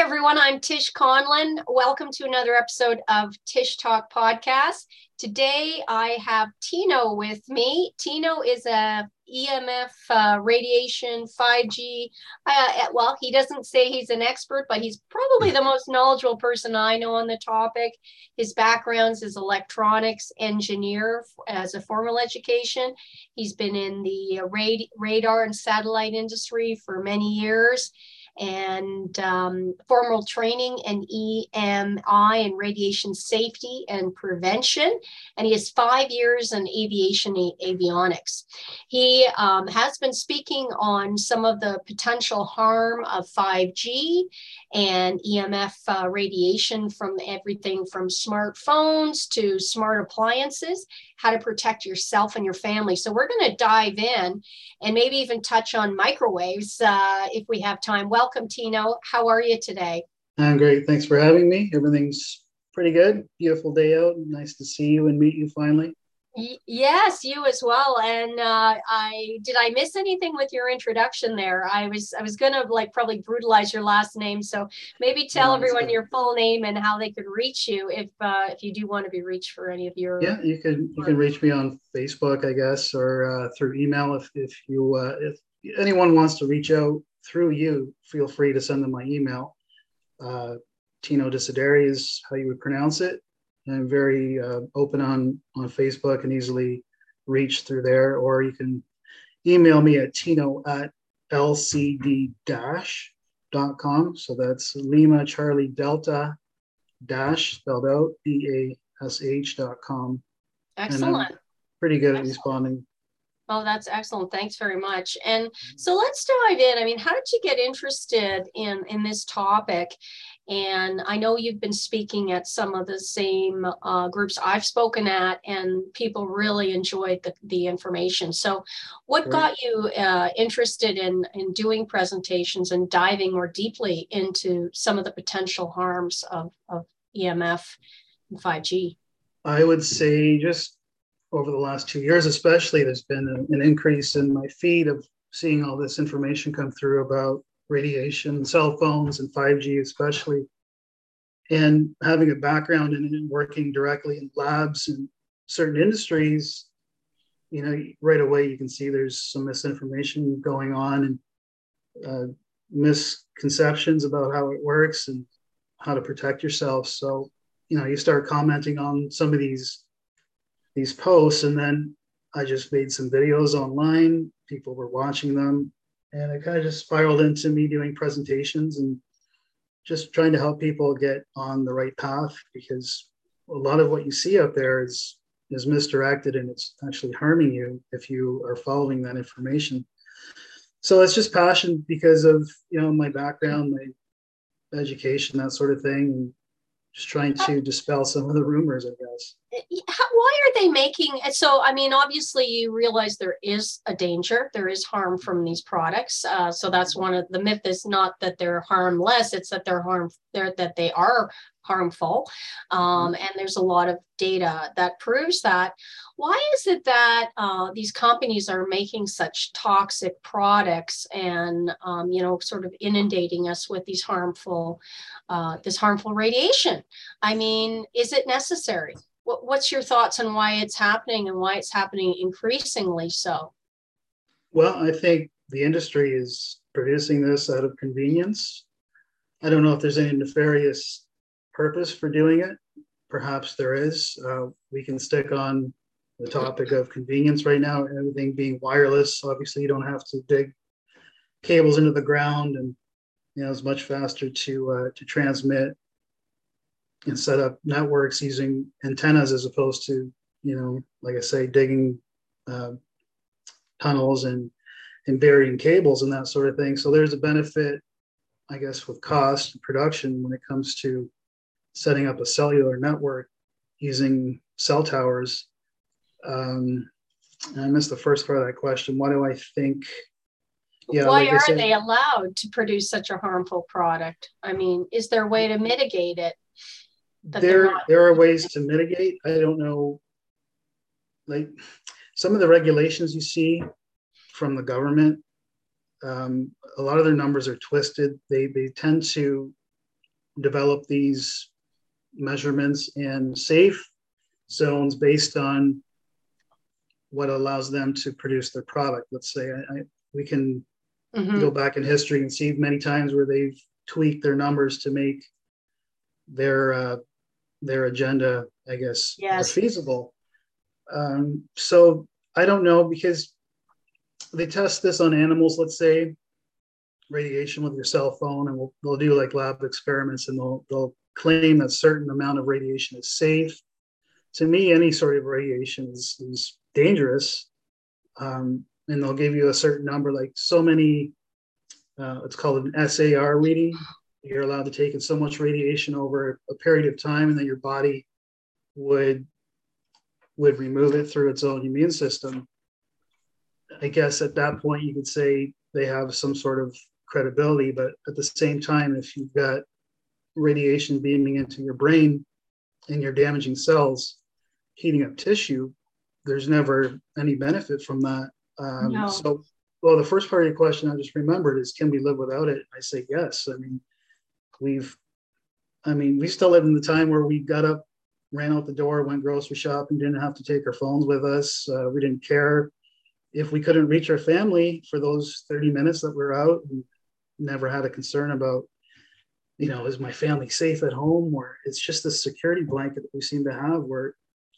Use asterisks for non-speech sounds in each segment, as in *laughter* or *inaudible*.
Everyone. I'm Tish Conlon. Welcome to another episode of Tish Talk Podcast. Today, I have Tino with me. Tino is a EMF uh, radiation 5G. Uh, well, he doesn't say he's an expert, but he's probably the most knowledgeable person I know on the topic. His background is electronics engineer as a formal education. He's been in the rad- radar and satellite industry for many years and um, formal training in EMI and radiation safety and prevention. And he has five years in aviation avionics. He um, has been speaking on some of the potential harm of 5G and EMF uh, radiation from everything from smartphones to smart appliances how to protect yourself and your family. So we're going to dive in and maybe even touch on microwaves uh, if we have time. Welcome, Tino. How are you today? I'm great. Thanks for having me. Everything's pretty good. Beautiful day out. Nice to see you and meet you finally yes, you as well. And uh, I did I miss anything with your introduction there? I was I was gonna like probably brutalize your last name, so maybe tell no, everyone good. your full name and how they could reach you if uh, if you do want to be reached for any of your. Yeah, you can you can reach me on Facebook, I guess, or uh, through email if if you uh, if anyone wants to reach out through you, feel free to send them my email. Uh, Tino Desideri is how you would pronounce it. I'm very uh, open on on Facebook and easily reach through there, or you can email me at tino at lcd dash dot com. So that's Lima Charlie Delta dash spelled out D A S H dot com. Excellent. pretty good Excellent. at responding Oh, that's excellent. Thanks very much. And so let's dive in. I mean, how did you get interested in in this topic? And I know you've been speaking at some of the same uh, groups I've spoken at, and people really enjoyed the, the information. So, what sure. got you uh, interested in in doing presentations and diving more deeply into some of the potential harms of, of EMF and 5G? I would say just over the last two years, especially, there's been an increase in my feed of seeing all this information come through about radiation, cell phones, and 5G, especially. And having a background in working directly in labs and certain industries, you know, right away you can see there's some misinformation going on and uh, misconceptions about how it works and how to protect yourself. So, you know, you start commenting on some of these these posts and then I just made some videos online. People were watching them and it kind of just spiraled into me doing presentations and just trying to help people get on the right path because a lot of what you see out there is is misdirected and it's actually harming you if you are following that information. So it's just passion because of you know my background my education that sort of thing just trying to uh, dispel some of the rumors i guess. Eh, why are they making eh, so i mean obviously you realize there is a danger there is harm from these products uh, so that's one of the myth is not that they're harmless it's that they're harm they're, that they are harmful. Um, and there's a lot of data that proves that. Why is it that uh, these companies are making such toxic products and um, you know sort of inundating us with these harmful uh, this harmful radiation? I mean is it necessary? What, what's your thoughts on why it's happening and why it's happening increasingly so? Well, I think the industry is producing this out of convenience. I don't know if there's any nefarious purpose for doing it. Perhaps there is. Uh, we can stick on the topic of convenience right now, everything being wireless. Obviously, you don't have to dig cables into the ground, and you know it's much faster to uh, to transmit and set up networks using antennas as opposed to you know like i say digging uh, tunnels and and burying cables and that sort of thing so there's a benefit i guess with cost and production when it comes to setting up a cellular network using cell towers um, i missed the first part of that question why do i think yeah, why like are said, they allowed to produce such a harmful product i mean is there a way to mitigate it there there are ways to mitigate. I don't know, like some of the regulations you see from the government. Um, a lot of their numbers are twisted. They they tend to develop these measurements in safe zones based on what allows them to produce their product. Let's say I, I, we can mm-hmm. go back in history and see many times where they've tweaked their numbers to make their uh, their agenda, I guess, yes. more feasible. Um, so I don't know because they test this on animals. Let's say radiation with your cell phone, and we'll, they'll do like lab experiments, and they'll they'll claim a certain amount of radiation is safe. To me, any sort of radiation is, is dangerous. Um, and they'll give you a certain number, like so many, uh, it's called an SAR reading. You're allowed to take in so much radiation over a period of time, and then your body would would remove it through its own immune system. I guess at that point you could say they have some sort of credibility, but at the same time, if you've got radiation beaming into your brain and you're damaging cells, heating up tissue, there's never any benefit from that. Um, no. So, well, the first part of your question I just remembered is, can we live without it? I say yes. I mean, we've, I mean, we still live in the time where we got up, ran out the door, went grocery shopping, didn't have to take our phones with us. Uh, we didn't care if we couldn't reach our family for those 30 minutes that we we're out. We never had a concern about, you know, is my family safe at home? Or it's just this security blanket that we seem to have where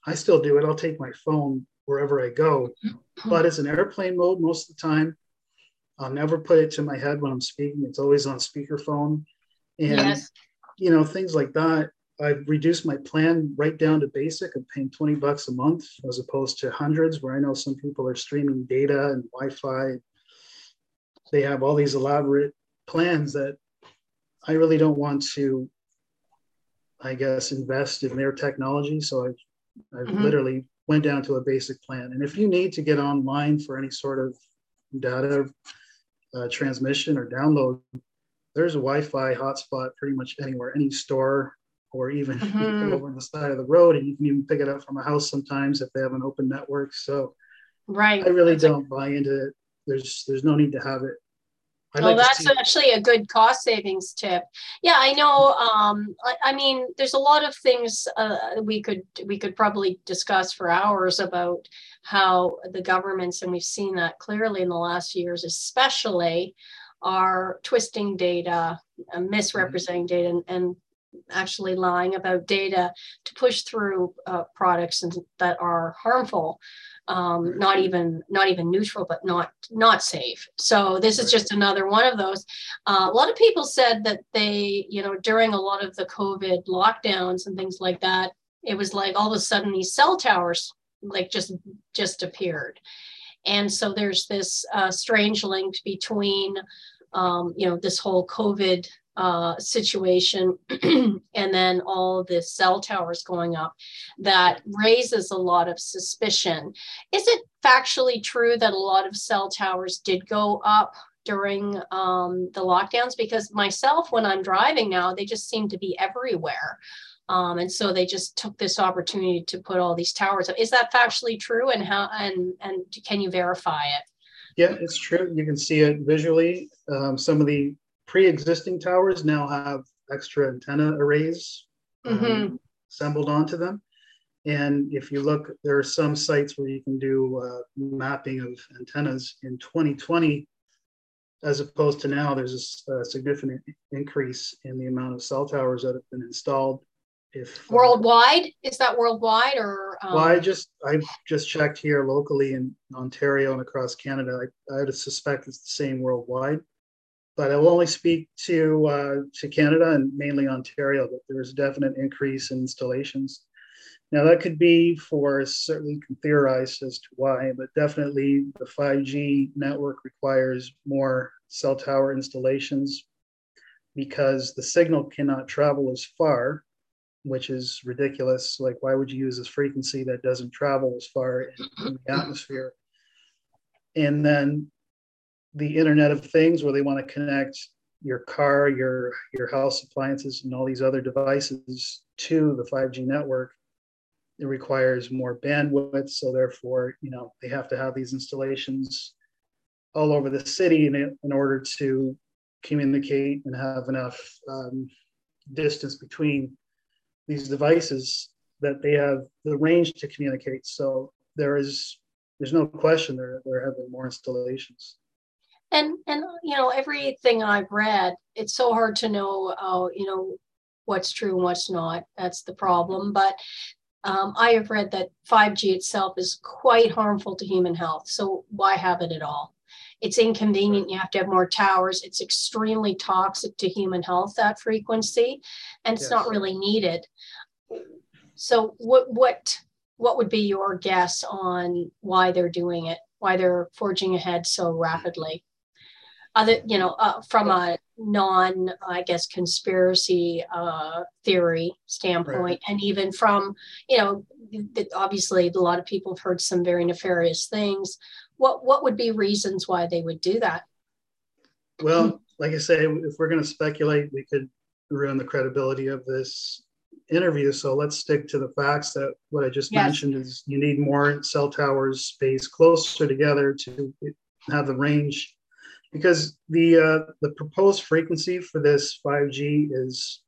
I still do it. I'll take my phone wherever I go, but it's an airplane mode most of the time. I'll never put it to my head when I'm speaking. It's always on speakerphone. And, yes. you know, things like that. I've reduced my plan right down to basic. I'm paying 20 bucks a month as opposed to hundreds, where I know some people are streaming data and Wi Fi. They have all these elaborate plans that I really don't want to, I guess, invest in their technology. So I've I mm-hmm. literally went down to a basic plan. And if you need to get online for any sort of data uh, transmission or download, there's a Wi-Fi hotspot pretty much anywhere, any store, or even *laughs* mm-hmm. over on the side of the road, and you can even pick it up from a house sometimes if they have an open network. So, right, I really That's don't a- buy into it. There's there's no need to have it I'd well, like that's actually a good cost savings tip. Yeah, I know. Um, I, I mean, there's a lot of things uh, we could we could probably discuss for hours about how the governments, and we've seen that clearly in the last years, especially, are twisting data, uh, misrepresenting data, and, and actually lying about data to push through uh, products that are harmful um, not even not even neutral, but not not safe. So this is just another one of those. Uh, a lot of people said that they, you know, during a lot of the COVID lockdowns and things like that, it was like all of a sudden these cell towers like just just appeared, and so there's this uh, strange link between, um, you know, this whole COVID uh, situation *clears throat* and then all the cell towers going up that raises a lot of suspicion. Is it factually true that a lot of cell towers did go up during um, the lockdowns? Because myself, when I'm driving now, they just seem to be everywhere. Um, and so they just took this opportunity to put all these towers up. Is that factually true? And how and and can you verify it? Yeah, it's true. You can see it visually. Um, some of the pre-existing towers now have extra antenna arrays um, mm-hmm. assembled onto them. And if you look, there are some sites where you can do uh, mapping of antennas in 2020, as opposed to now, there's a, a, significant increase in the amount of cell towers that have been installed. If uh, worldwide, is that worldwide or? Um... Well, I just I just checked here locally in Ontario and across Canada. I, I would suspect it's the same worldwide but I will only speak to uh, to Canada and mainly Ontario. That there is a definite increase in installations. Now that could be for certainly can theorize as to why, but definitely the 5G network requires more cell tower installations because the signal cannot travel as far, which is ridiculous. Like, why would you use this frequency that doesn't travel as far in, in the atmosphere? And then the Internet of Things, where they want to connect your car, your your house appliances, and all these other devices to the 5G network, it requires more bandwidth. So therefore, you know, they have to have these installations all over the city in, in order to communicate and have enough um, distance between these devices that they have the range to communicate. So there is there's no question there there have been more installations. And and you know everything I've read, it's so hard to know. Uh, you know what's true and what's not. That's the problem. But um, I have read that 5G itself is quite harmful to human health. So why have it at all? It's inconvenient. You have to have more towers. It's extremely toxic to human health, that frequency, and it's yes. not really needed. So what what what would be your guess on why they're doing it? Why they're forging ahead so rapidly? Other, you know, uh, from a non, I guess, conspiracy uh, theory standpoint, right. and even from, you know, obviously a lot of people have heard some very nefarious things. What what would be reasons why they would do that? Well, like I say, if we're going to speculate, we could ruin the credibility of this interview. So let's stick to the facts that what I just yes. mentioned is you need more cell towers spaced closer together to have the range because the uh, the proposed frequency for this 5G is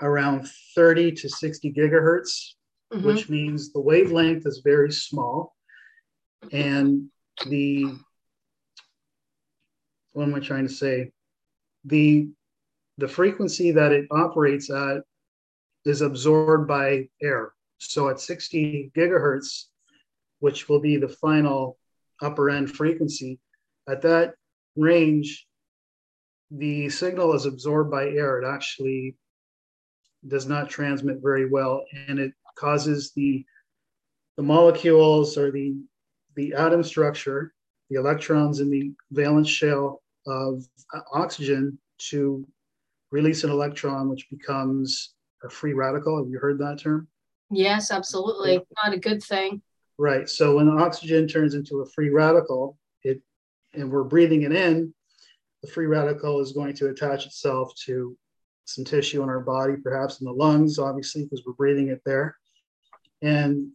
around 30 to 60 gigahertz, mm-hmm. which means the wavelength is very small, and the what am I trying to say? The the frequency that it operates at is absorbed by air. So at 60 gigahertz, which will be the final upper end frequency, at that range, the signal is absorbed by air. It actually does not transmit very well, and it causes the the molecules or the the atom structure, the electrons in the valence shell of oxygen to release an electron, which becomes a free radical. Have you heard that term? Yes, absolutely. Not a good thing. Right. So when oxygen turns into a free radical, and we're breathing it in, the free radical is going to attach itself to some tissue in our body, perhaps in the lungs, obviously, because we're breathing it there. And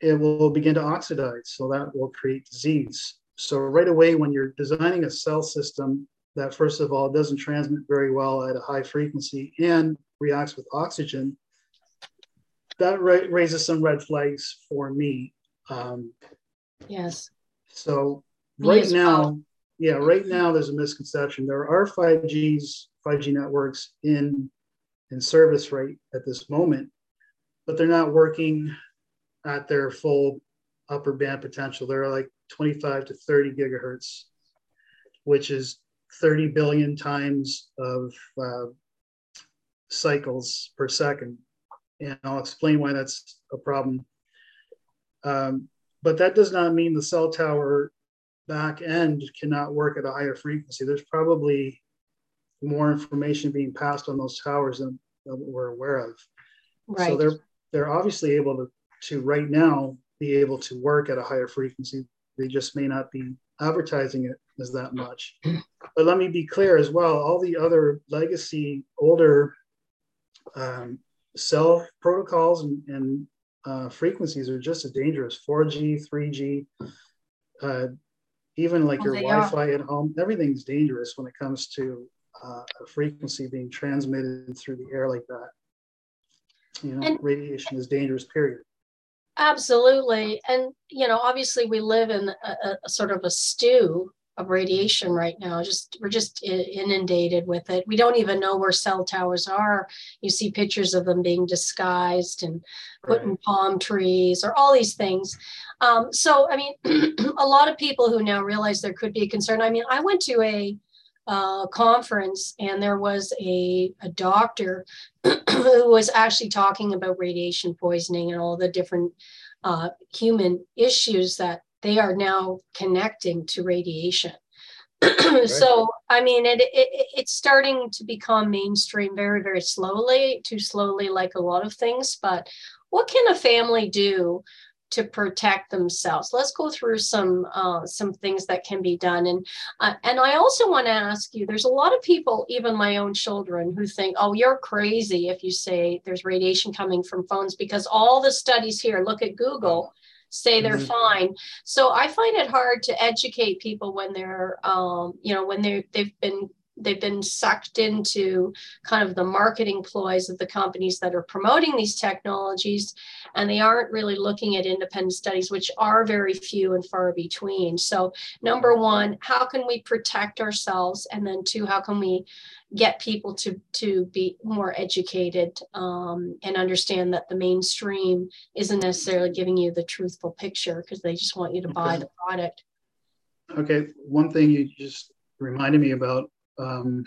it will begin to oxidize. So that will create disease. So, right away, when you're designing a cell system that, first of all, doesn't transmit very well at a high frequency and reacts with oxygen, that ra- raises some red flags for me. Um, yes. So, right now, well. yeah, right now there's a misconception. There are 5Gs, 5G networks in in service right at this moment, but they're not working at their full upper band potential. They're like 25 to 30 gigahertz, which is 30 billion times of uh, cycles per second. And I'll explain why that's a problem. Um, but that does not mean the cell tower back end cannot work at a higher frequency. There's probably more information being passed on those towers than, than we're aware of. Right. So they're they're obviously able to to right now be able to work at a higher frequency. They just may not be advertising it as that much. *clears throat* But let me be clear as well. All the other legacy older um, cell protocols and, and uh, frequencies are just as dangerous. 4G, 3G, uh, even like your Wi-Fi are. at home, everything's dangerous when it comes to uh, a frequency being transmitted through the air like that. You know, and, radiation is dangerous. Period. Absolutely, and you know, obviously, we live in a, a sort of a stew of radiation right now. Just we're just inundated with it. We don't even know where cell towers are. You see pictures of them being disguised and put right. in palm trees or all these things. Um, so I mean, *clears throat* a lot of people who now realize there could be a concern. I mean, I went to a uh, conference and there was a, a doctor *clears throat* who was actually talking about radiation poisoning and all the different uh, human issues that they are now connecting to radiation. right. So, I mean, it, it, it's starting to become mainstream very, very slowly, too slowly, like a lot of things. But what can a family do to protect themselves? Let's go through some uh, some things that can be done. And uh, and I also want to ask you. There's a lot of people, even my own children, who think, "Oh, you're crazy if you say there's radiation coming from phones," because all the studies here. Look at Google say they're mm-hmm. fine. So I find it hard to educate people when they're, um, you know, when they they've been they've been sucked into kind of the marketing ploys of the companies that are promoting these technologies and they aren't really looking at independent studies which are very few and far between. So number one how can we protect ourselves? And then two how can we get people to to be more educated um, and understand that the mainstream isn't necessarily giving you the truthful picture because they just want you to buy the product. Okay one thing you just reminded me about um,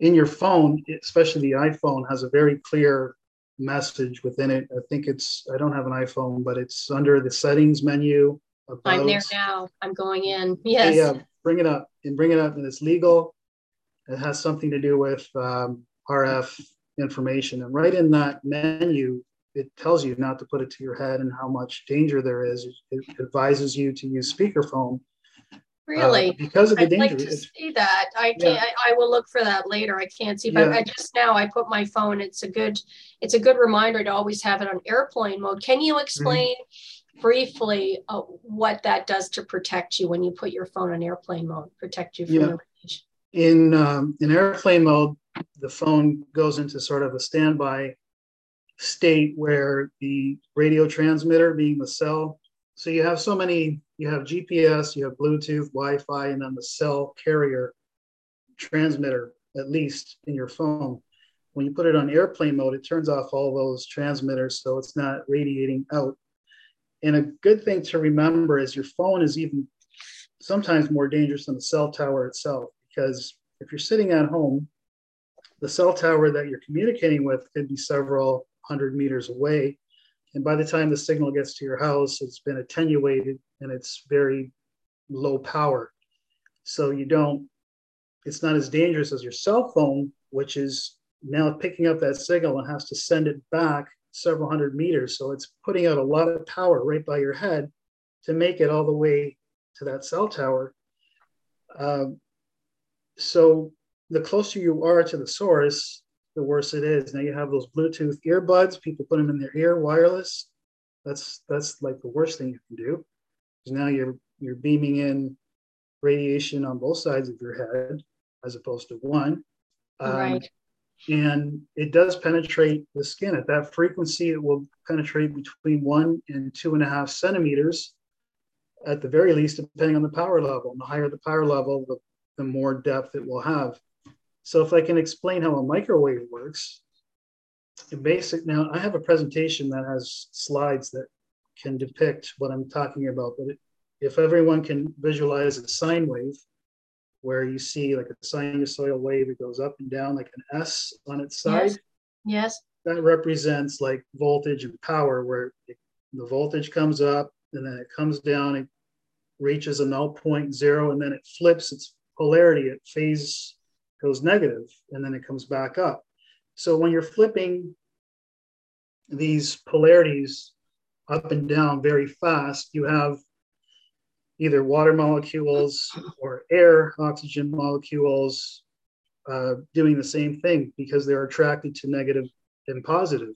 in your phone, especially the iPhone, has a very clear message within it. I think it's, I don't have an iPhone, but it's under the settings menu. About, I'm there now. I'm going in. Yes. Yeah, bring it up and bring it up. And it's legal. It has something to do with um, RF information. And right in that menu, it tells you not to put it to your head and how much danger there is. It advises you to use speakerphone Really? Uh, because of the I'd danger. like to see that. I can Yeah. I, I will look for that later. I can't see, but Yeah. I just now I put my phone. It's a good it's a good reminder to always have it on airplane mode. Can you explain briefly uh, what that does to protect you when you put your phone on airplane mode? Protect you from Yeah. the radiation. in um, in airplane mode, the phone goes into sort of a standby state where the radio transmitter, being the cell, so you have so many. You have GPS, you have Bluetooth, Wi-Fi, and then the cell carrier transmitter, at least in your phone. When you put it on airplane mode, it turns off all those transmitters, so it's not radiating out. And a good thing to remember is your phone is even sometimes more dangerous than the cell tower itself because if you're sitting at home, the cell tower that you're communicating with could be several hundred meters away. And by the time the signal gets to your house, it's been attenuated and it's very low power. So you don't, it's not as dangerous as your cell phone, which is now picking up that signal and has to send it back several hundred meters. So it's putting out a lot of power right by your head to make it all the way to that cell tower. Um, so the closer you are to the source, the worse it is. Now you have those Bluetooth earbuds. People put them in their ear, wireless. That's that's like the worst thing you can do. Because now you're you're beaming in radiation on both sides of your head as opposed to one. Um, right. And it does penetrate the skin. At that frequency, it will penetrate between one and two and a half centimeters at the very least, depending on the power level. And the higher the power level, the, the more depth it will have. So if I can explain how a microwave works, in basic, now I have a presentation that has slides that can depict what I'm talking about, but it, if everyone can visualize a sine wave, where you see like a sinusoidal wave, it goes up and down like an S on its side, Yes. Yes. that represents like voltage and power, where it, the voltage comes up and then it comes down, it reaches a null point zero, and then it flips its polarity, it phase goes negative, and then it comes back up. So when you're flipping these polarities up and down very fast, you have either water molecules or air oxygen molecules uh, doing the same thing because they're attracted to negative and positive.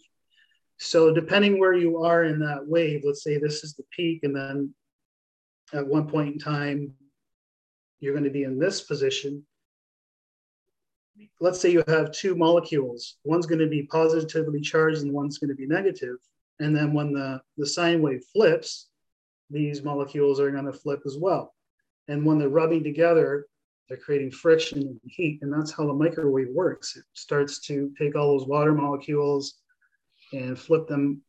So depending where you are in that wave, let's say this is the peak, and then at one point in time, you're going to be in this position. Let's say you have two molecules. One's going to be positively charged and one's going to be negative. And then when the, the sine wave flips, these molecules are going to flip as well. And when they're rubbing together, they're creating friction and heat. And that's how the microwave works. It starts to take all those water molecules and flip them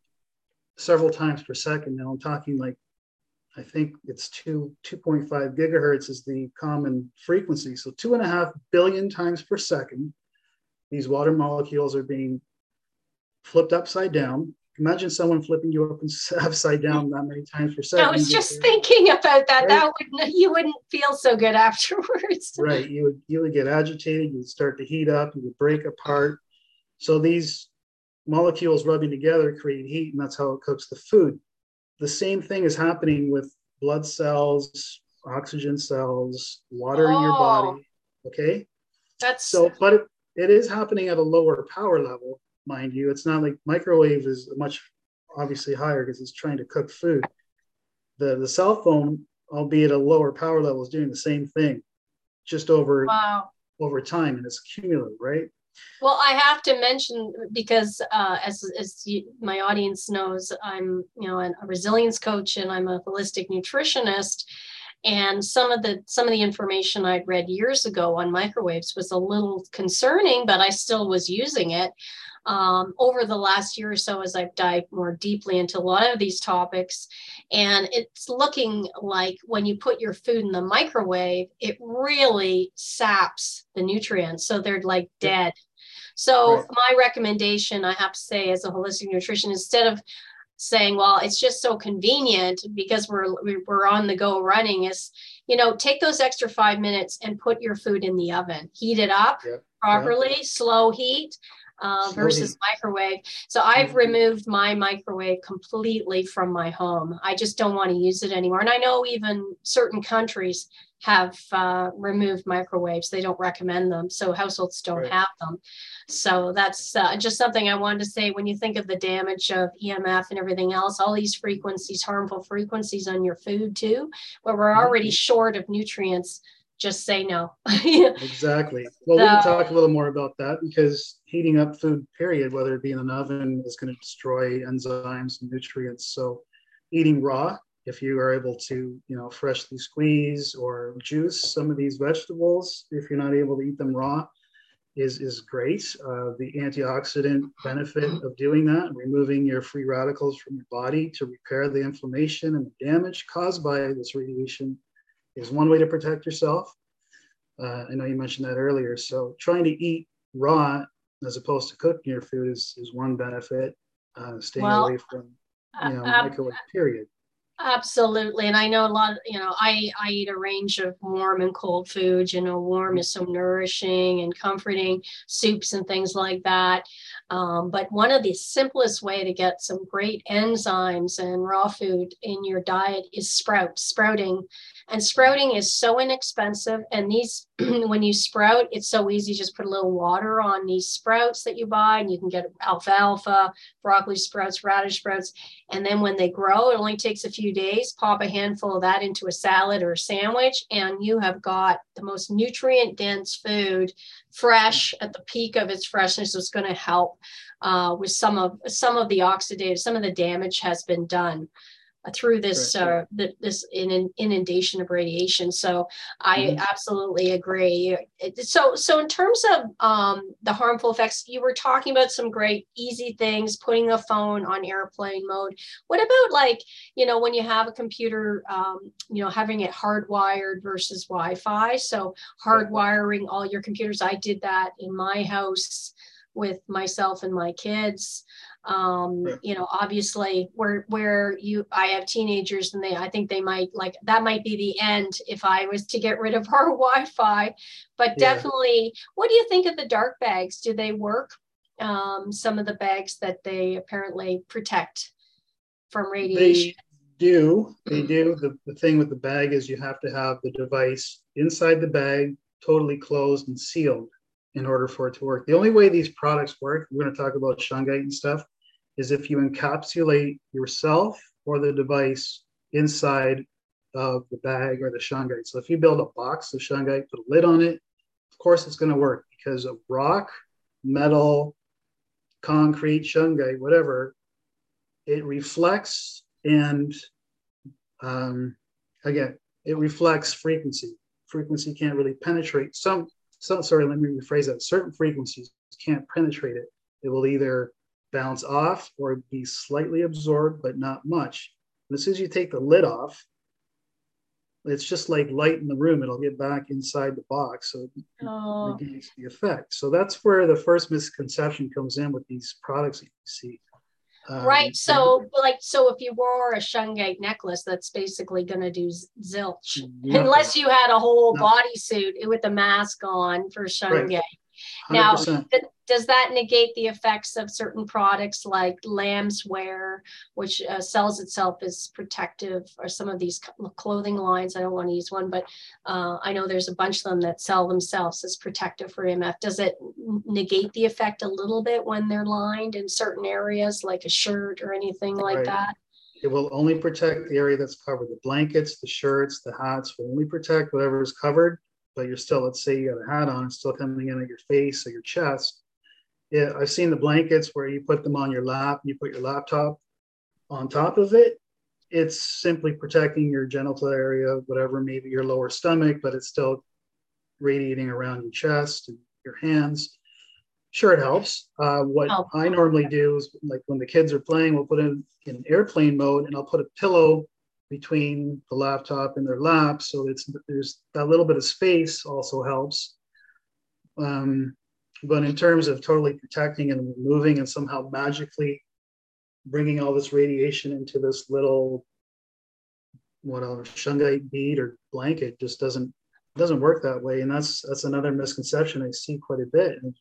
several times per second. Now I'm talking like, I think it's two, 2.5 gigahertz is the common frequency. So two and a half billion times per second, these water molecules are being flipped upside down. Imagine someone flipping you up *laughs* upside down that many times per second. I was just thinking about that. Right. That would you wouldn't feel so good afterwards. *laughs* right you would you would get agitated you'd start to heat up you would break apart so these molecules rubbing together create heat and that's how it cooks the food the same thing is happening with blood cells oxygen cells water in your Oh. body okay That's so but it, it is happening at a lower power level mind you it's not like microwave is much obviously higher because it's trying to cook food the the cell phone albeit a lower power level is doing the same thing just over wow. over time and it's cumulative, right? Well, I have to mention because uh, as as you, my audience knows, I'm you know a resilience coach and I'm a holistic nutritionist, and some of the some of the information I'd read years ago on microwaves was a little concerning, but I still was using it. Um, over the last year or so, as I've dived more deeply into a lot of these topics, and it's looking like when you put your food in the microwave, it really saps the nutrients, so they're like dead. So right. my recommendation, I have to say, as a holistic nutrition, instead of saying, well, it's just so convenient because we're we're on the go running is, you know, take those extra five minutes and put your food in the oven, heat it up yep. properly, yep. slow heat. Uh, versus microwave. So I've mm-hmm. removed my microwave completely from my home. I just don't want to use it anymore. And I know even certain countries have uh, removed microwaves. They don't recommend them. So households don't right. have them. So that's uh, just something I wanted to say when you think of the damage of EMF and everything else, all these frequencies, harmful frequencies on your food too, where we're already mm-hmm. short of nutrients, just say no. *laughs* exactly. Well, so, we can talk a little more about that because heating up food, period, whether it be in an oven, is going to destroy enzymes and nutrients. So eating raw, if you are able to, you know, freshly squeeze or juice some of these vegetables, if you're not able to eat them raw, is is great. Uh, the antioxidant benefit of doing that, removing your free radicals from your body to repair the inflammation and the damage caused by this radiation, is one way to protect yourself. Uh, I know you mentioned that earlier. So trying to eat raw as opposed to cooking your food is is one benefit. Uh, staying well, away from you know uh, microwave. Period. Absolutely. And I know a lot, Of, you know, I, I eat a range of warm and cold foods. You know, warm is so nourishing and comforting, soups and things like that. Um, but one of the simplest way to get some great enzymes and raw food in your diet is sprout, sprouting. And sprouting is so inexpensive. And these, *clears throat* when you sprout, it's so easy. Just put a little water on these sprouts that you buy, and you can get alfalfa, broccoli sprouts, radish sprouts. And then when they grow, it only takes a few days. Pop a handful of that into a salad or a sandwich, and you have got the most nutrient dense food, fresh at the peak of its freshness. It's going to help uh, with some of some of the oxidative, some of the damage has been done through this uh, this inundation of radiation. So I mm-hmm. absolutely agree. So so in terms of um, the harmful effects, you were talking about some great easy things, putting a phone on airplane mode. What about like you know when you have a computer, um, you know having it hardwired versus Wi-Fi? So hardwiring all your computers. I did that in my house with myself and my kids um you know obviously where where you i have teenagers and they i think they might like that might be the end if i was to get rid of our *laughs* wi-fi. But yeah. definitely what do you think of the dark bags? Do they work um some of the bags that they apparently protect from radiation? they do. *clears throat* They do. The, the thing with the bag is you have to have the device inside the bag totally closed and sealed in order for it to work. The only way these products work, we're going to talk about shungite and stuff, is if you encapsulate yourself or the device inside of the bag or the shungite. So if you build a box of shungite, put a lid on it, of course it's going to work because of rock, metal, concrete, shungite, whatever, it reflects and um, again, it reflects frequency. Frequency can't really penetrate some so, sorry, let me rephrase that. Certain frequencies can't penetrate it. It will either bounce off or be slightly absorbed, but not much. And as soon as you take the lid off, it's just like light in the room. It'll get back inside the box. So it oh. negates the effect. So that's where the first misconception comes in with these products that you see. Um, right. So, like, so if you wore a shungite necklace, that's basically going to do zilch, unless you had a whole bodysuit with a mask on for shungite. Right. Now, th- does that negate the effects of certain products like lambswear, which uh, sells itself as protective, or some of these clothing lines? I don't want to use one, but uh, I know there's a bunch of them that sell themselves as protective for EMF. Does it negate the effect a little bit when they're lined in certain areas, like a shirt or anything like right. that? It will only protect the area that's covered. The blankets, the shirts, the hats will only protect whatever is covered but you're still, let's say you got a hat on, it's still coming in at your face or your chest. Yeah, I've seen the blankets where you put them on your lap, you put your laptop on top of it. It's simply protecting your genital area, whatever, maybe your lower stomach, but it's still radiating around your chest and your hands. Sure, it helps. Uh, what oh. I normally do is like when the kids are playing, we'll put in in airplane mode and I'll put a pillow between the laptop and their lap. So it's there's that little bit of space also helps. Um, but in terms of totally protecting and removing and somehow magically bringing all this radiation into this little whatever shungite bead or blanket just doesn't doesn't work that way and that's that's another misconception i see quite a bit and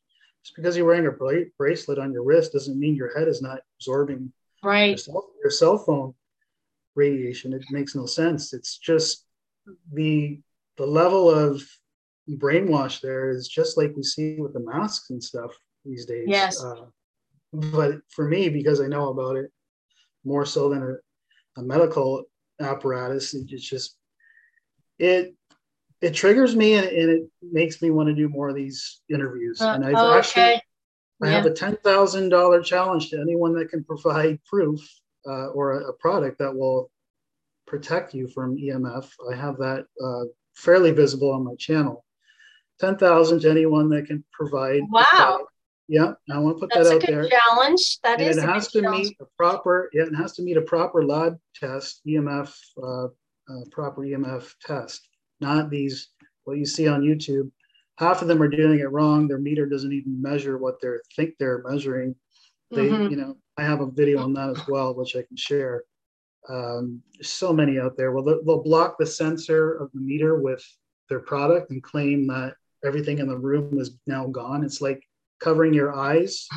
just because you're wearing a bracelet on your wrist doesn't mean your head is not absorbing right your cell, your cell phone radiation it makes no sense it's just the the level of brainwash there is just like we see with the masks and stuff these days yes uh, but for me because i know about it more so than a, a medical apparatus it's just it it triggers me and, and, it makes me want to do more of these interviews. Uh, and I've oh, actually okay. I yeah. have a ten thousand dollar challenge to anyone that can provide proof uh, or a, a, product that will protect you from EMF. I have that uh, fairly visible on my channel. Ten thousand to anyone that can provide. Wow. Yeah, I want to put That's that out there. Challenge. That and is it has to challenge. meet a proper. Yeah it has to meet a proper lab test, EMF, uh, uh, proper EMF test not these what you see on YouTube. Half of them are doing it wrong. Their meter doesn't even measure what they think they're measuring. They, mm-hmm. you know, I have a video on that as well, which I can share. Um, so many out there. Well, they'll, they'll block the sensor of the meter with their product and claim that everything in the room is now gone. It's like covering your eyes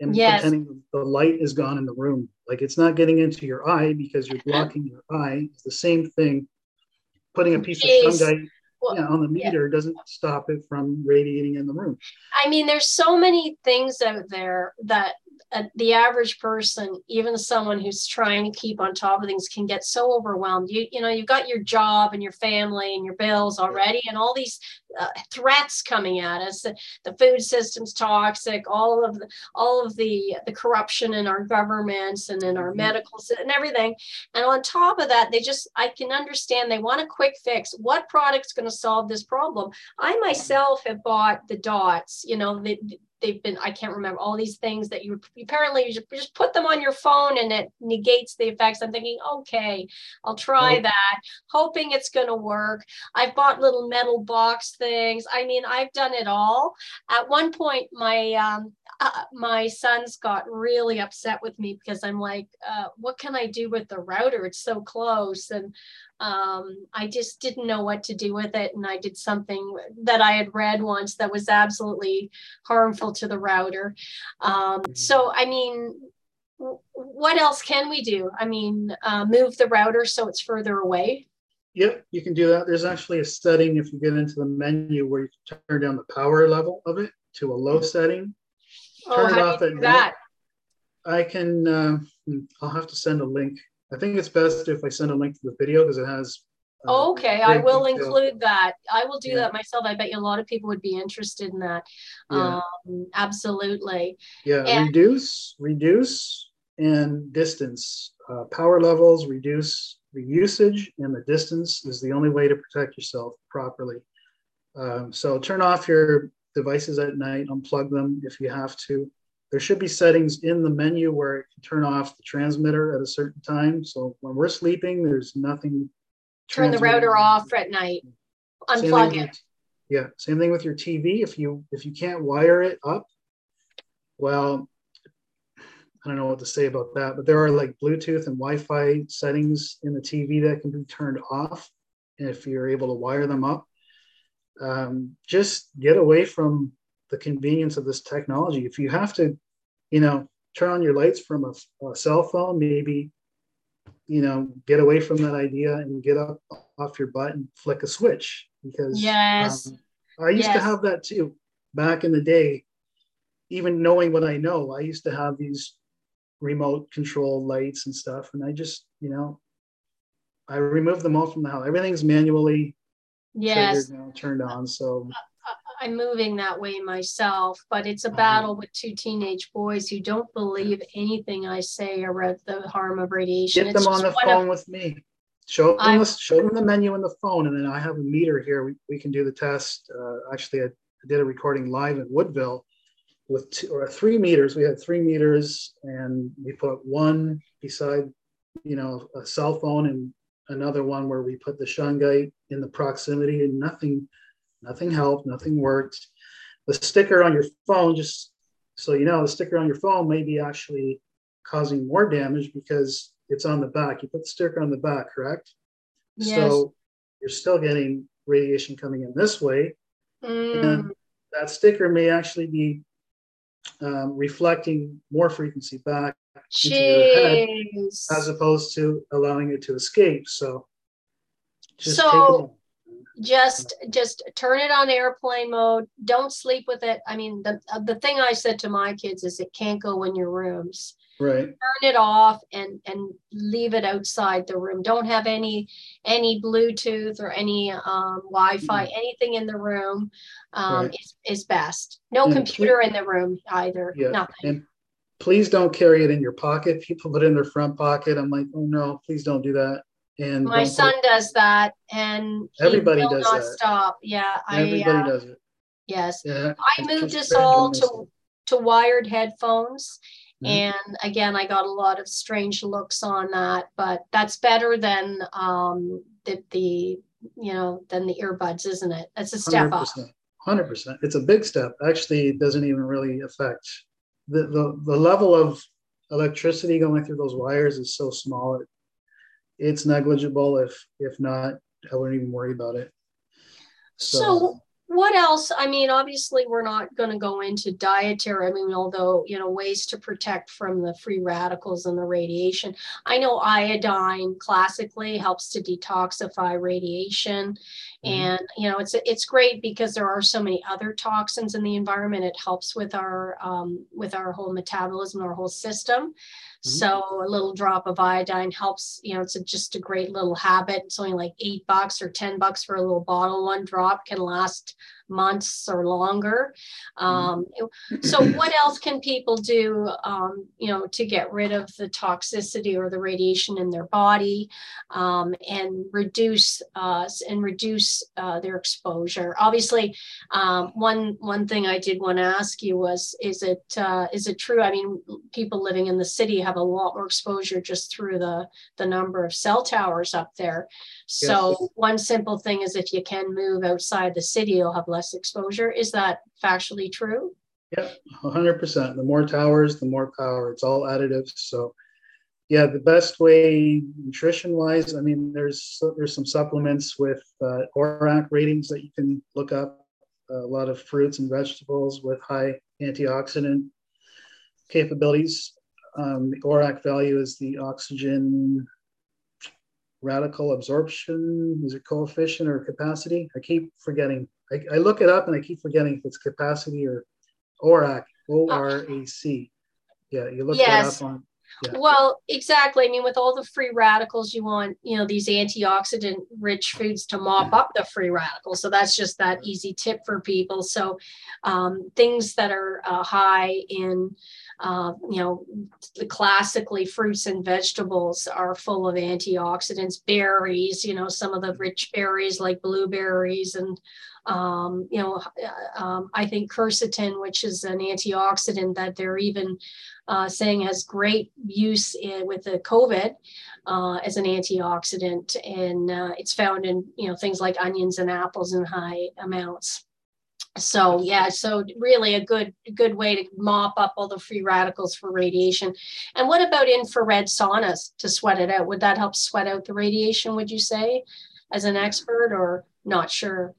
and yes. pretending the light is gone in the room. Like it's not getting into your eye because you're blocking your eye. It's the same thing putting a piece Jeez. of shungite well, yeah, on the meter yeah. doesn't stop it from radiating in the room. I mean, there's so many things out there that uh, the average person, even someone who's trying to keep on top of things, can get so overwhelmed. You you know you've got your job and your family and your bills already, and all these uh, threats coming at us. The, the food system's toxic. All of the all of the the corruption in our governments and in our mm-hmm. medical and everything. And on top of that, they just I can understand they want a quick fix. What product's going to solve this problem? I myself have bought the dots. You know the they've been i can't remember all these things that you apparently you just, just put them on your phone and it negates the effects. I'm thinking okay i'll try that hoping it's going to work. I've bought little metal box things. I mean i've done it all. At one point my um, uh, my sons got really upset with me because i'm like uh, what can i do with the router? It's so close. And um, I just didn't know what to do with it. And I did something that I had read once that was absolutely harmful to the router. Um, so, I mean, what else can we do? I mean, uh, move the router so it's further away. Yep, you can do that. There's actually a setting if you get into the menu where you can turn down the power level of it to a low setting. Oh, turn oh, it off at that? I can, uh, I'll have to send a link I think it's best if I send a link to the video because it has. Uh, okay, I will detail. include that. I will do yeah. that myself. I bet you a lot of people would be interested in that. Yeah. Um, absolutely. Yeah, and- reduce, reduce, and distance. Uh, power levels, reduce the usage, and the distance is the only way to protect yourself properly. Um, so turn off your devices at night, unplug them if you have to there should be settings in the menu where it can turn off the transmitter at a certain time. So when we're sleeping, there's nothing. Turn the router off at night. Unplug it. With, yeah, same thing with your TV. If you if you can't wire it up, well, I don't know what to say about that, but there are like Bluetooth and Wi-Fi settings in the TV that can be turned off if you're able to wire them up. Um, just get away from the convenience of this technology. If you have to you know, turn on your lights from a, a cell phone, maybe, you know, get away from that idea and get up off your butt and flick a switch because yes, um, I used yes. to have that too back in the day. Even knowing what I know, I used to have these remote control lights and stuff, and I just, you know, I removed them all from the house. Everything's manually yes now, turned on. So I'm moving that way myself, but it's a mm-hmm. battle with two teenage boys who don't believe anything I say about the harm of radiation. Get them on the phone of, with me. Show them, the, show them the menu on the phone, and then I have a meter here. We, we can do the test. Uh, actually, I, I, did a recording live in Woodville with two or three meters. We had three meters, and we put one beside, you know, a cell phone, and another one where we put the shungite in the proximity, and nothing Nothing helped, nothing worked. The sticker on your phone, just so you know, the sticker on your phone may be actually causing more damage because it's on the back. You put the sticker on the back, correct? Yes. So you're still getting radiation coming in this way. Mm. And that sticker may actually be um, reflecting more frequency back Jeez. into your head as opposed to allowing it to escape. So just so just just turn it on airplane mode. Don't sleep with it. I mean the the thing i said to my kids is it can't go in your rooms. Right. Turn it off and and leave it outside the room. Don't have any any bluetooth or any um, wi-fi mm-hmm. anything in the room um, right. is, is best. No and computer please, in the room either. Yeah. Nothing. And please don't carry it in your pocket. People put it in their front pocket. I'm like oh no please don't do that and my son put, does that, and everybody does not that. Stop. Yeah, everybody I, uh, does it. Yes, yeah, I moved us all to to wired headphones. Mm-hmm. And again, I got a lot of strange looks on that, but that's better than um, the, the you know than the earbuds, isn't it? That's a step 100%, up. Hundred percent. It's a big step. Actually, it doesn't even really affect the, the the level of electricity going through those wires is so small. It it's negligible. If if not, I wouldn't even worry about it. So, so what else? I mean, obviously, we're not going to go into dietary. I mean, although, you know, ways to protect from the free radicals and the radiation. I know iodine classically helps to detoxify radiation. Mm-hmm. And, you know, it's it's great because there are so many other toxins in the environment. It helps with our um, with our whole metabolism, our whole system. Mm-hmm. So a little drop of iodine helps, you know, it's a, just a great little habit. It's only like eight bucks or 10 bucks for a little bottle. One drop can last months or longer. Mm-hmm. Um, so, *clears throat* what else can people do, um, you know, to get rid of the toxicity or the radiation in their body um, and reduce uh, and reduce uh, their exposure? Obviously, um, one one thing I did want to ask you was, is it uh, is it true? I mean, people living in the city have a lot more exposure just through the the number of cell towers up there. So yes. one simple thing is if you can move outside the city, you'll have less exposure. Is that factually true? Yep, 100%. The more towers, the more power. It's all additive. So, yeah, the best way nutrition wise, I mean, there's there's some supplements with uh, ORAC ratings that you can look up. A lot of fruits and vegetables with high antioxidant capabilities. Um, the ORAC value is the oxygen radical absorption is it coefficient or capacity i keep forgetting I, I, look it up and i keep forgetting if it's capacity or orac o-r-a-c yeah you look yes. that up on yeah. Well, exactly. I mean, with all the free radicals, you want, you know, these antioxidant rich foods to mop up the free radicals. So that's just that easy tip for people. So um, things that are uh, high in uh, you know, classically fruits and vegetables are full of antioxidants. Berries, you know, some of the rich berries like blueberries and um, you know, uh, um, I think quercetin, which is an antioxidant that they're even uh, saying has great use in, with the COVID uh, as an antioxidant, and uh, it's found in you know things like onions and apples in high amounts so yeah so really a good good way to mop up all the free radicals for radiation. And what about infrared saunas to sweat it out? Would that help sweat out the radiation would you say as an expert or not sure?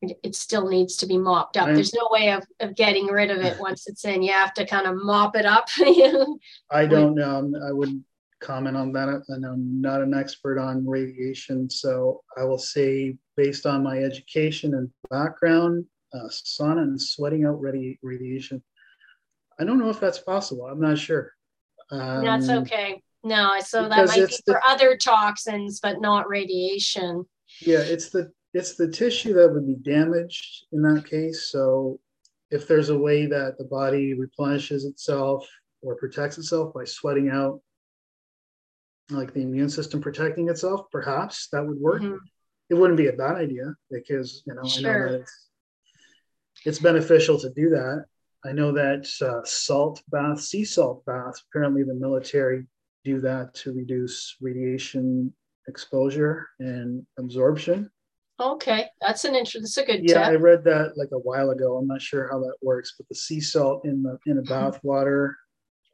It, still needs to be mopped up. There's no way of, of getting rid of it *laughs* once it's in. You have to kind of mop it up. *laughs* I don't know. I wouldn't comment on that. And i'm not an expert on radiation so i will say based on my education and background uh, sauna and sweating out radi- radiation. I don't know if that's possible. I'm not sure. Um, that's okay. No, so that might be for other toxins, but not radiation. Yeah, it's the it's the tissue that would be damaged in that case. So if there's a way that the body replenishes itself or protects itself by sweating out, like the immune system protecting itself, perhaps that would work. Mm-hmm. It wouldn't be a bad idea because you know sure. I know that it's, it's beneficial to do that. I know that uh, salt bath, sea salt baths, apparently the military do that to reduce radiation exposure and absorption. Okay, that's an interesting. That's a good. Yeah, tip. I read that like a while ago. I'm not sure how that works, but the sea salt in the in a mm-hmm. bath water,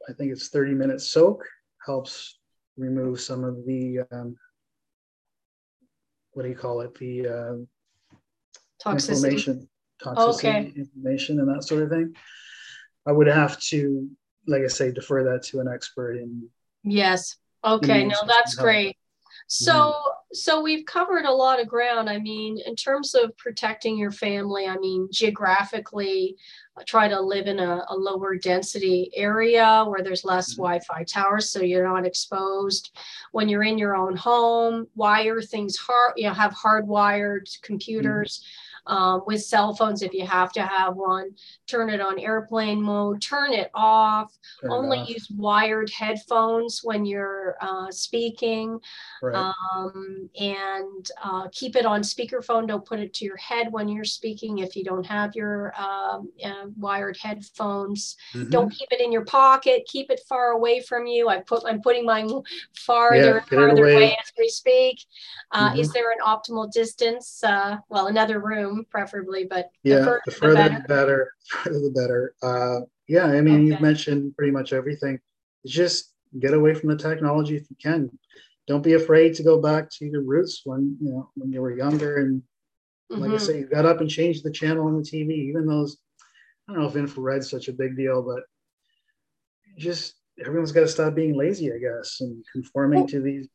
I think it's 30 minute soak, helps remove some of the um, what do you call it? The uh, toxicity. inflammation, toxicity, okay. inflammation, and that sort of thing. I would have to, like I say, defer that to an expert in. Yes. Okay. No, that's great. So, mm-hmm. so we've covered a lot of ground. I mean, in terms of protecting your family, I mean, geographically, uh, try to live in a, a lower density area where there's less mm-hmm. Wi-Fi towers, so you're not exposed. When you're in your own home, wire things hard. You know, have hardwired computers. Mm-hmm um, with cell phones if you have to have one turn it on airplane mode turn it off turn only off. use wired headphones when you're uh, speaking right. um, and uh, keep it on speakerphone don't put it to your head when you're speaking if you don't have your um, uh, wired headphones mm-hmm. don't keep it in your pocket keep it far away from you i put i'm putting mine farther yeah, farther away. away. as we speak uh, mm-hmm. is there an optimal distance uh, well another room preferably, but yeah, the, the further the better. The better. *laughs* the better. Uh, yeah, I mean, okay. you've mentioned pretty much everything. Just get away from the technology if you can. Don't be afraid to go back to your roots when you know when you were younger and mm-hmm. like I mm-hmm. say, you got up and changed the channel on the TV. Even those, I don't know if infrared's such a big deal, but just everyone's got to stop being lazy, I guess, and conforming well, to these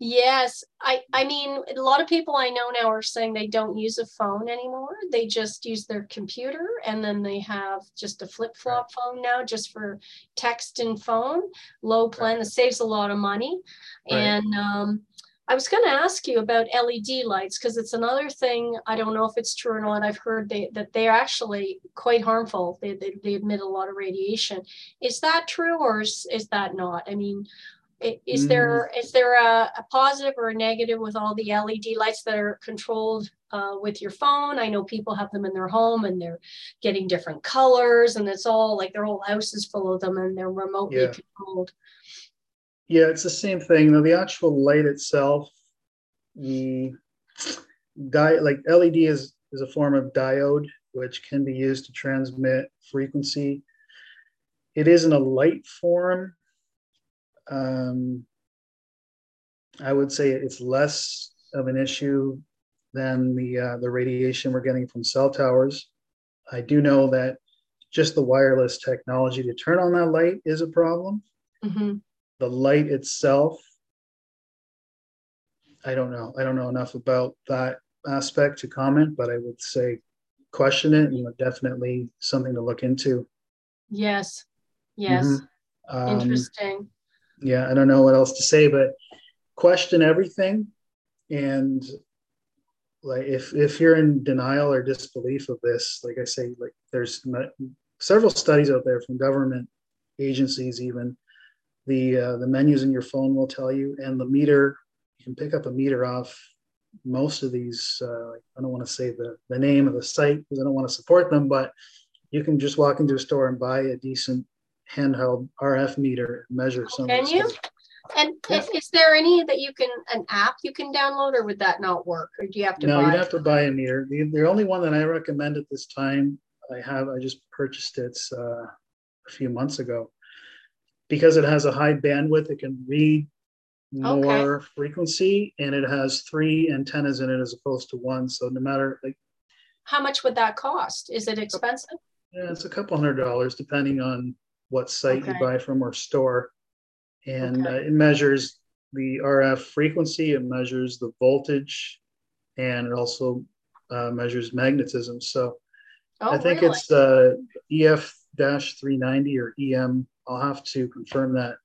Yes, I I mean a lot of people I know now are saying they don't use a phone anymore. They just use their computer and then they have just a flip-flop phone now just for text and phone. Low plan right. that saves a lot of money. Right. And um, I was going to ask you about LED lights because it's another thing. I don't know if it's true or not. I've heard they, that they're actually quite harmful. They, they, they emit a lot of radiation. Is that true or is, is that not? I mean, is mm. there is there a, a, positive or a negative with all the LED lights that are controlled uh, with your phone? I know people have them in their home and they're getting different colors, and it's all like their whole house is full of them, and they're remotely yeah. controlled. Yeah, it's the same thing. Though the actual light itself, the di- like LED is is a form of diode which can be used to transmit frequency. It isn't a light form um, I would say it's less of an issue than the uh, the radiation we're getting from cell towers. I do know that just the wireless technology to turn on that light is a problem. Mm-hmm. The light itself, I don't know. I don't know enough about that aspect to comment, but I would say question it and definitely something to look into. Yes. Yes. Mm-hmm. Um, Interesting yeah, I don't know what else to say, but question everything. And like if if you're in denial or disbelief of this, like I say, like there's several studies out there from government agencies, even the uh, the menus in your phone will tell you, and the meter you can pick up a meter off most of these. Uh, I don't want to say the the name of the site because I don't want to support them, but you can just walk into a store and buy a decent handheld RF meter measure some. Can you? And yeah. is there any that you can an app you can download, or would that not work? Or do you have to? No, you'd have to buy a meter. The, the only one that I recommend at this time, I have, I just purchased it uh, a few months ago, because it has a high bandwidth. It can read more okay. frequency, and it has three antennas in it as opposed to one. So no matter like, how much would that cost? Is it expensive? Yeah, it's a couple hundred dollars depending on what site okay. you buy from or store. And okay. uh, it measures the RF frequency, it measures the voltage, and it also uh, measures magnetism. So oh, I think really? it's uh, EF 390 or EM. I'll have to confirm that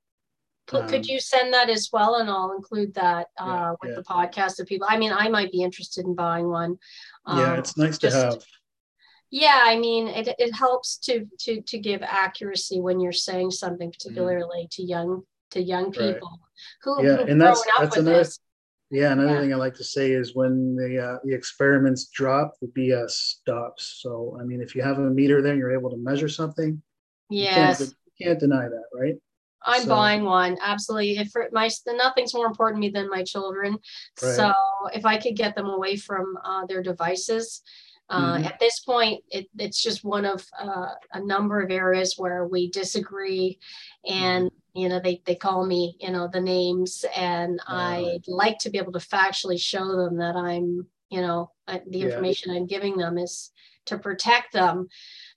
Could, could Um, you send that as well? And I'll include that uh, Yeah, with yeah. the podcast of people. I mean, I might be interested in buying one. yeah, Um, it's nice to have. Yeah, I mean, it, it helps to to to give accuracy when you're saying something, particularly to young to young Mm-hmm. Right. people who Yeah, and that's- that's another- this. Yeah, another Yeah. thing I like to say is when the uh, the experiments drop, the BS stops. So I mean, if you have a meter there and you're able to measure something, you can't, Yes, you can't deny that, right? I'm so- buying one. Absolutely. If for my nothing's more important to me than my children. Right. So if I could get them away from uh, their devices, uh, Mhm. at this point, it, it's just one of uh, a number of areas where we disagree, and Mm-hmm. you know they they call me you know the names, and I'd like to be able to factually show them that I'm you know uh, the Yeah. information I'm giving them is to protect them.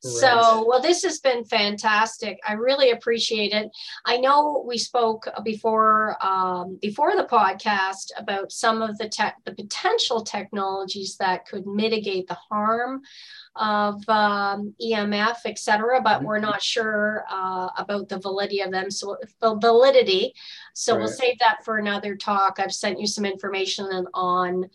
Right. So, well, this has been fantastic. I really appreciate it. I know we spoke before um, before the podcast about some of the tech, the potential technologies that could mitigate the harm of um, EMF, et cetera, but we're not sure uh, about the validity of them. So, the validity. So we'll save that for another talk. I've sent you some information on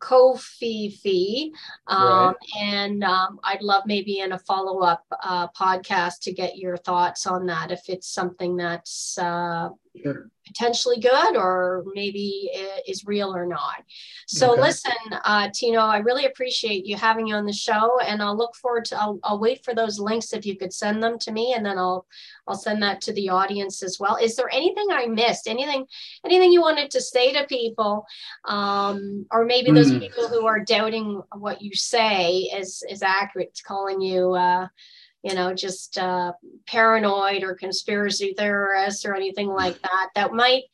Kofifi. Um, And um, I'd love maybe in a follow up uh, podcast to get your thoughts on that if it's something that's uh, Sure. potentially good or maybe i- is real or not. So Okay. listen, uh, Tino, I really appreciate you having you on the show, and I'll look forward to. I'll, I'll wait for those links if you could send them to me, and then I'll I'll send that to the audience as well. Is there anything I missed? Anything anything you wanted to say to people, um, or maybe those Hmm. people who are doubting what you say is is accurate, calling you. Uh, you know, just uh, paranoid or conspiracy theorists or anything like that, that might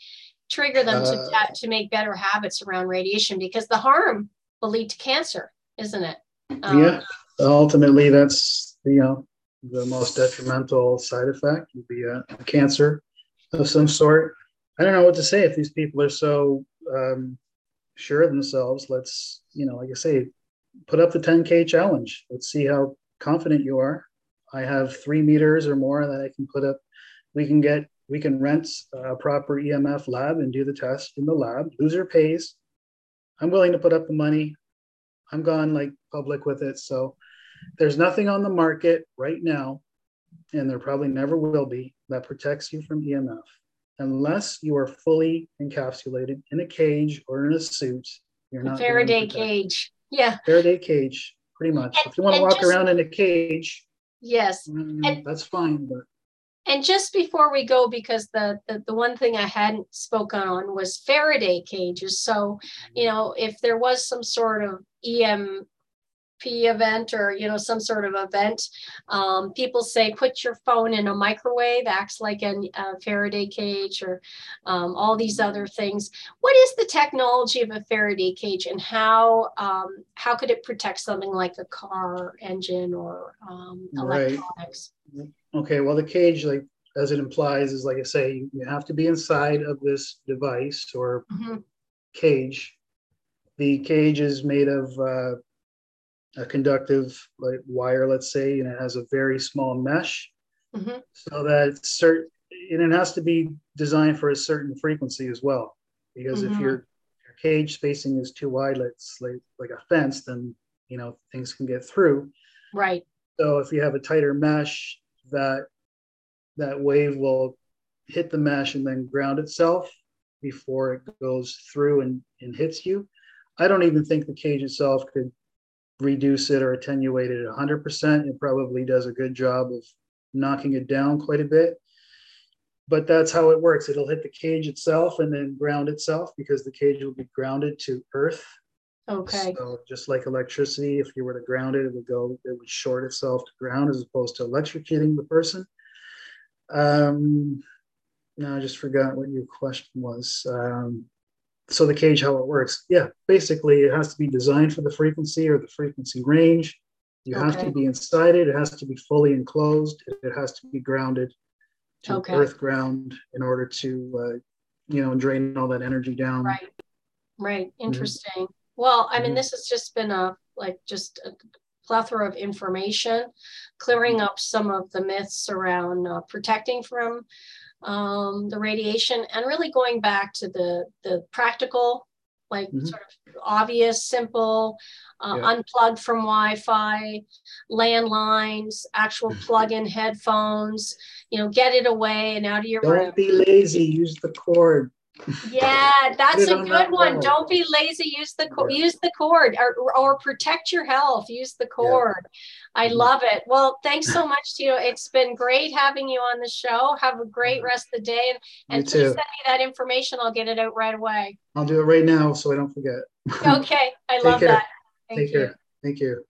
trigger them to, Uh, to make better habits around radiation because the harm will lead to cancer, isn't it? Um, yeah. Ultimately, that's you know the most detrimental side effect would be a, a cancer of some sort. I don't know what to say if these people are so um, sure of themselves. Let's you know, like I say, put up the 10k challenge. Let's see how confident you are. I have three meters or more that I can put up. We can get we can rent a proper EMF lab and do the test in the lab. Loser pays. I'm willing to put up the money. I'm gone like public with it. So there's nothing on the market right now, and there probably never will be that protects you from EMF unless you are fully encapsulated in a cage or in a suit. You're not Faraday cage. Yeah. Faraday cage, pretty much. And- if you want to walk just- around in a cage, Yes. mm, And- that's fine. But And just before we go, because the, the the one thing I hadn't spoken on was Faraday cages. So, you know, if there was some sort of EMP event or you know some sort of event, um, people say put your phone in a microwave, acts like an- a Faraday cage, or um, all these other things. What is the technology of a Faraday cage, and how um, how could it protect something like a car engine or um, Right. electronics? Okay, well, the cage, like as it implies, is like I say, you have to be inside of this device or Mhm. cage. The cage is made of uh, a conductive like wire, let's say, and it has a very small mesh, Mhm. so that certain, and it has to be designed for a certain frequency as well. Because if Mhm. your your cage spacing is too wide, let's like like a fence, then you know things can get through. Right. So if you have a tighter mesh, that that wave will hit the mesh and then ground itself before it goes through and, and hits you. I don't even think the cage itself could reduce it or attenuate it 100%. It probably does a good job of knocking it down quite a bit. But that's how it works. It'll hit the cage itself and then ground itself because the cage will be grounded to earth Okay. so just like electricity, if you were to ground it, it would go, it would short itself to ground as opposed to electrocuting the person. Um, no, I just forgot what your question was. Um, so the cage, how it works. Yeah, basically it has to be designed for the frequency or the frequency range. You have to be inside it. It has to be fully enclosed. It has to be grounded to Okay. earth ground in order to, uh, you know, drain all that energy down. Right. Right. Interesting. Well, I mean, Mhm. this has just been a like just a plethora of information, clearing Mm-hmm. up some of the myths around uh, protecting from um, the radiation, and really going back to the the practical, like mm-hmm. sort of obvious, simple, uh, yeah. unplugged from Wi-Fi, landlines, actual mm-hmm. plug-in headphones. You know, get it away and out of your Don't room. be lazy. Use the cord. Yeah, *laughs* that's a good one. Don't be lazy. Use the yeah. use the cord or, or protect your health. Use the cord. Yeah. I mm-hmm. love it. Well, thanks so *laughs* much, Tino. It's been great having you on the show. Have a great mm-hmm. rest of the day, and, and please send me that information. I'll get it out right away. I'll do it right now so I don't forget. okay, I *laughs* love that. Thank Take you. care. Thank you.